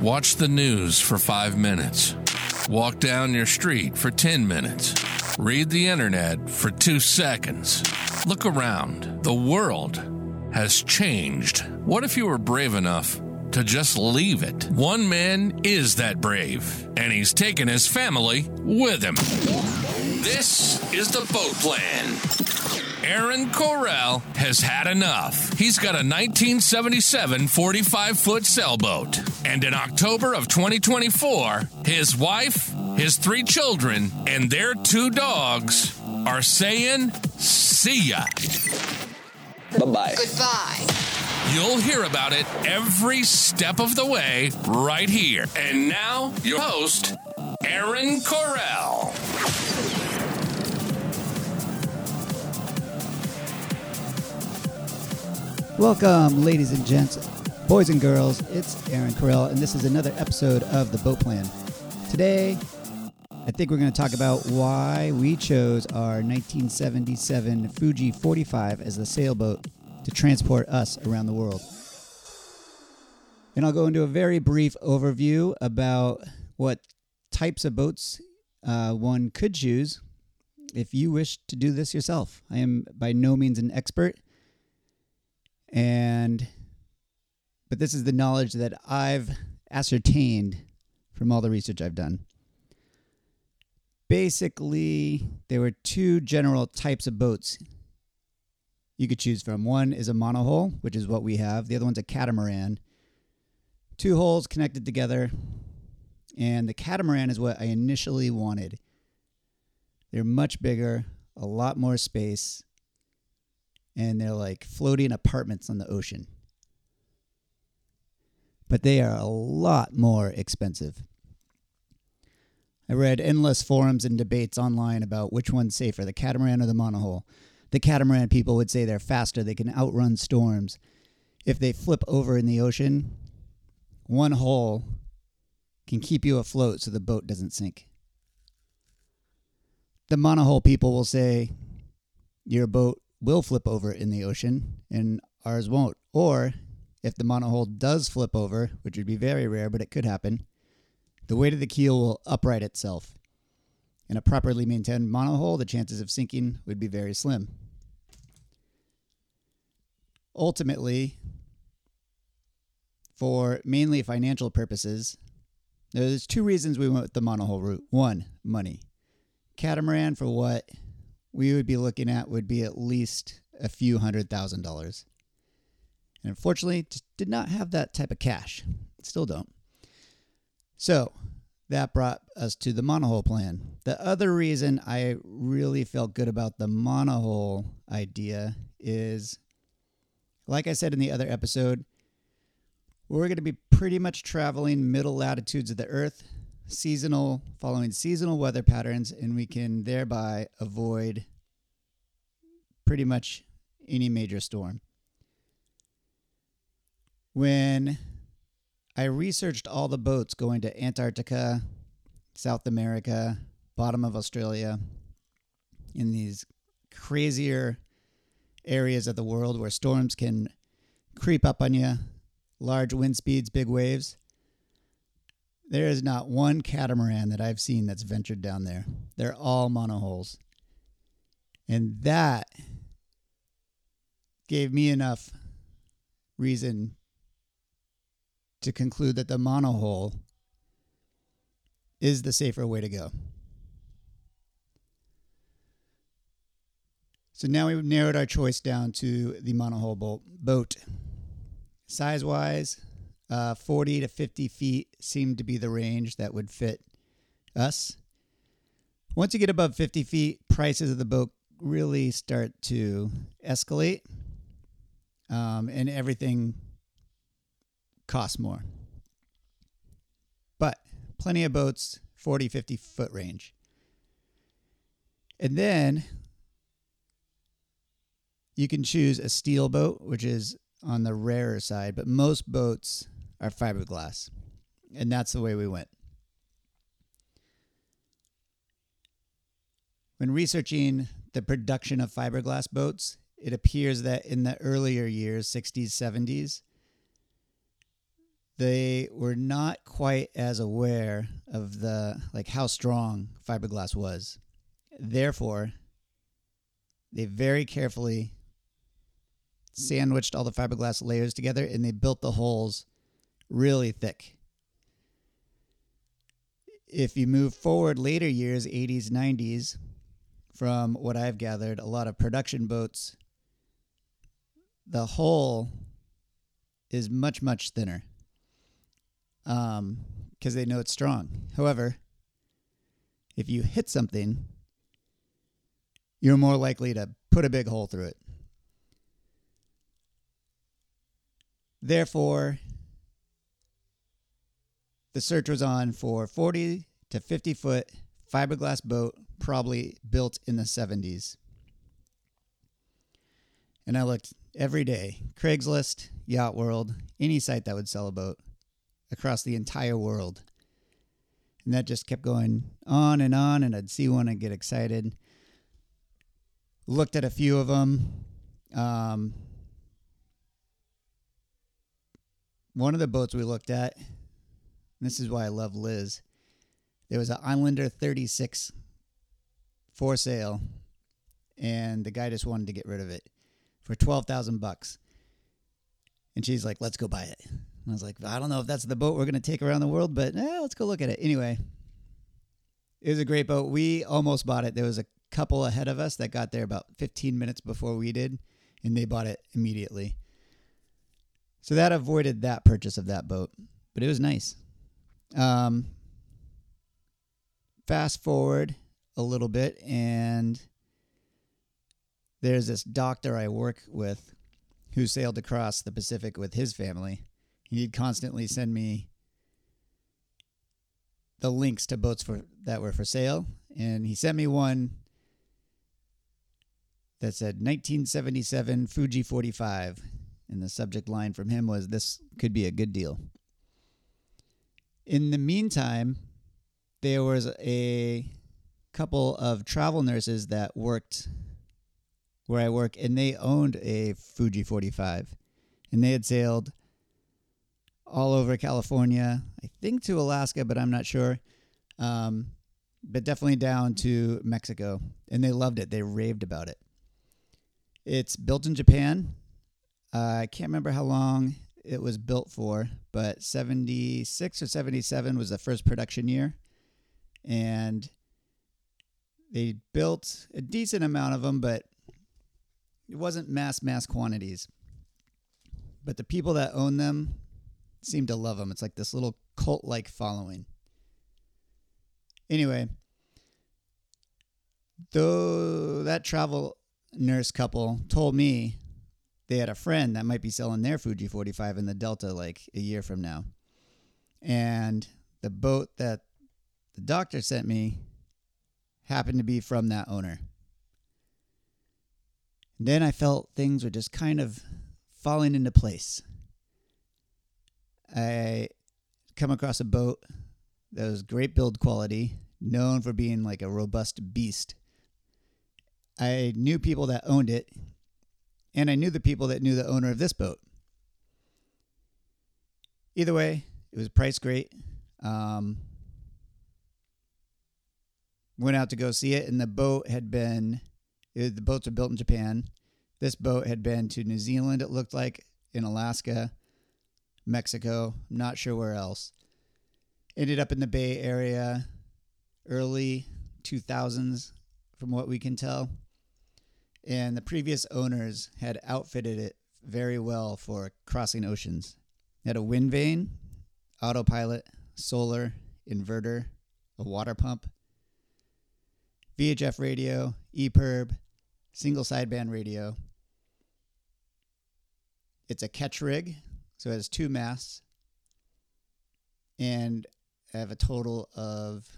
Watch the news for five minutes. Walk down your street for 10 minutes. Read the internet for two seconds. Look around. The world has changed. What if you were brave enough to just leave it? One man is that brave, and he's taken his family with him. This is the boat plan. Aaron Corell has had enough. He's got a 1977 45 foot sailboat. And in October of 2024, his wife, his three children, and their two dogs are saying, See ya. Bye bye. Goodbye. You'll hear about it every step of the way right here. And now, your host, Aaron Corell. Welcome, ladies and gents, boys and girls. It's Aaron Corell, and this is another episode of The Boat Plan. Today, I think we're going to talk about why we chose our 1977 Fuji 45 as the sailboat to transport us around the world. And I'll go into a very brief overview about what types of boats uh, one could choose if you wish to do this yourself. I am by no means an expert and but this is the knowledge that I've ascertained from all the research I've done. Basically, there were two general types of boats you could choose from. One is a monohull, which is what we have. The other one's a catamaran. Two hulls connected together. And the catamaran is what I initially wanted. They're much bigger, a lot more space, and they're like floating apartments on the ocean. But they are a lot more expensive. I read endless forums and debates online about which one's safer, the catamaran or the monohull. The catamaran people would say they're faster, they can outrun storms. If they flip over in the ocean, one hull can keep you afloat so the boat doesn't sink. The monohull people will say your boat will flip over in the ocean and ours won't. Or if the monohull does flip over, which would be very rare, but it could happen, the weight of the keel will upright itself. In a properly maintained monohull, the chances of sinking would be very slim. Ultimately, for mainly financial purposes, there's two reasons we went with the monohull route. One, money. Catamaran for what we would be looking at would be at least a few hundred thousand dollars. And unfortunately, did not have that type of cash. Still don't. So that brought us to the monohull plan. The other reason I really felt good about the monohull idea is, like I said in the other episode, we're going to be pretty much traveling middle latitudes of the Earth, seasonal, following seasonal weather patterns, and we can thereby avoid pretty much any major storm. When I researched all the boats going to Antarctica, South America, bottom of Australia, in these crazier areas of the world where storms can creep up on you, large wind speeds, big waves. There is not one catamaran that I've seen that's ventured down there. They're all monohulls. And that gave me enough reason to conclude that the monohull is the safer way to go. So now we've narrowed our choice down to the monohull boat. Size wise, uh, 40 to 50 feet seemed to be the range that would fit us. Once you get above 50 feet, prices of the boat really start to escalate um, and everything costs more. But plenty of boats, 40, 50 foot range. And then you can choose a steel boat, which is on the rarer side, but most boats are fiberglass. And that's the way we went. When researching the production of fiberglass boats, it appears that in the earlier years, 60s, 70s, they were not quite as aware of the like how strong fiberglass was. Therefore, they very carefully sandwiched all the fiberglass layers together and they built the hulls really thick. If you move forward later years, 80s, 90s, from what I've gathered, a lot of production boats, the hull is much, much thinner um, because they know it's strong. However, if you hit something, you're more likely to put a big hole through it. Therefore, the search was on for 40 to 50 foot fiberglass boat, probably built in the 70s. And I looked every day Craigslist, Yacht World, any site that would sell a boat across the entire world. And that just kept going on and on, and I'd see one and get excited. Looked at a few of them. Um, one of the boats we looked at, this is why I love Liz. There was an Islander 36 for sale, and the guy just wanted to get rid of it for 12,000 bucks. And she's like, let's go buy it. And I was like, I don't know if that's the boat we're going to take around the world, but eh, let's go look at it. Anyway, it was a great boat. We almost bought it. There was a couple ahead of us that got there about 15 minutes before we did, and they bought it immediately. So that avoided that purchase of that boat, but it was nice. Um, fast forward a little bit, and there's this doctor I work with who sailed across the Pacific with his family. He'd constantly send me the links to boats for that were for sale, and he sent me one that said 1977 Fuji 45, and the subject line from him was "This could be a good deal." In the meantime, there was a couple of travel nurses that worked where I work, and they owned a Fuji 45, and they had sailed all over California, I think to Alaska, but I'm not sure. Um, but definitely down to Mexico, and they loved it. They raved about it. It's built in Japan. Uh, I can't remember how long it was built for, but 76 or 77 was the first production year. And they built a decent amount of them, but it wasn't mass, mass quantities. But the people that own them seem to love them. It's like this little cult like following. Anyway, though that travel nurse couple told me they had a friend that might be selling their Fuji 45 in the Delta like a year from now. And the boat that the doctor sent me happened to be from that owner. then I felt things were just kind of falling into place. I come across a boat that was great build quality, known for being like a robust beast. I knew people that owned it, and I knew the people that knew the owner of this boat. Either way, it was priced great. Um, went out to go see it, and the boat had been, it, the boats are built in Japan. This boat had been to New Zealand, it looked like, in Alaska, Mexico, not sure where else. Ended up in the Bay Area, early 2000s, from what we can tell. And the previous owners had outfitted it very well for crossing oceans. It had a wind vane, autopilot, solar, inverter, a water pump, VHF radio, EPIRB, single sideband radio. It's a ketch rig, so it has two masts. And I have a total of,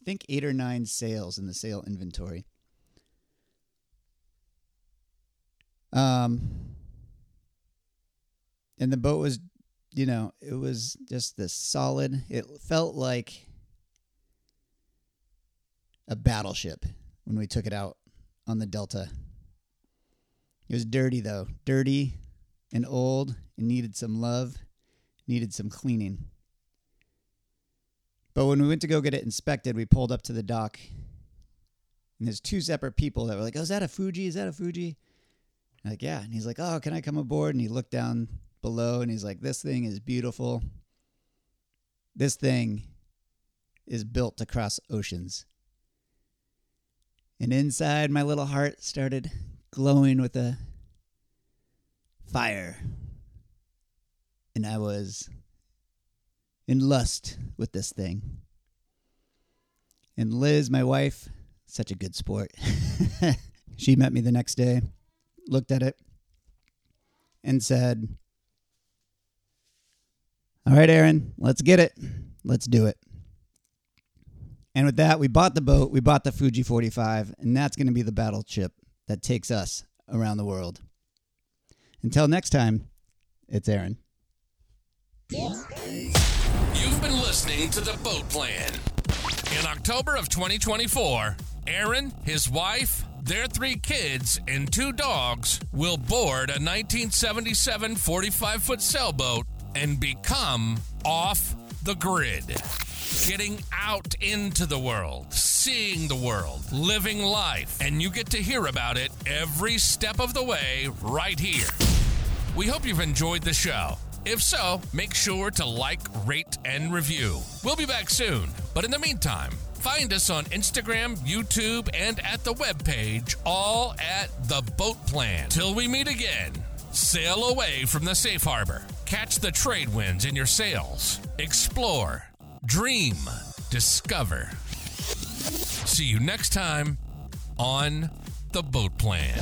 I think, eight or nine sails in the sail inventory. Um, and the boat was, you know, it was just this solid. It felt like a battleship when we took it out on the Delta. It was dirty though, dirty and old and needed some love, needed some cleaning. But when we went to go get it inspected, we pulled up to the dock, and there's two separate people that were like, "Oh, is that a Fuji? Is that a Fuji?" I'm like, yeah. And he's like, "Oh, can I come aboard?" And he looked down below, and he's like, "This thing is beautiful. This thing is built to cross oceans." And inside, my little heart started glowing with a fire. And I was in lust with this thing. And Liz, my wife, such a good sport. she met me the next day, looked at it, and said, All right, Aaron, let's get it. Let's do it. And with that, we bought the boat, we bought the Fuji 45, and that's going to be the battleship that takes us around the world. Until next time, it's Aaron. You've been listening to The Boat Plan. In October of 2024, Aaron, his wife, their three kids, and two dogs will board a 1977 45 foot sailboat and become off the grid. Getting out into the world, seeing the world, living life, and you get to hear about it every step of the way right here. We hope you've enjoyed the show. If so, make sure to like, rate, and review. We'll be back soon, but in the meantime, find us on Instagram, YouTube, and at the webpage, all at The Boat Plan. Till we meet again, sail away from the safe harbor, catch the trade winds in your sails, explore, dream, discover. See you next time on The Boat Plan.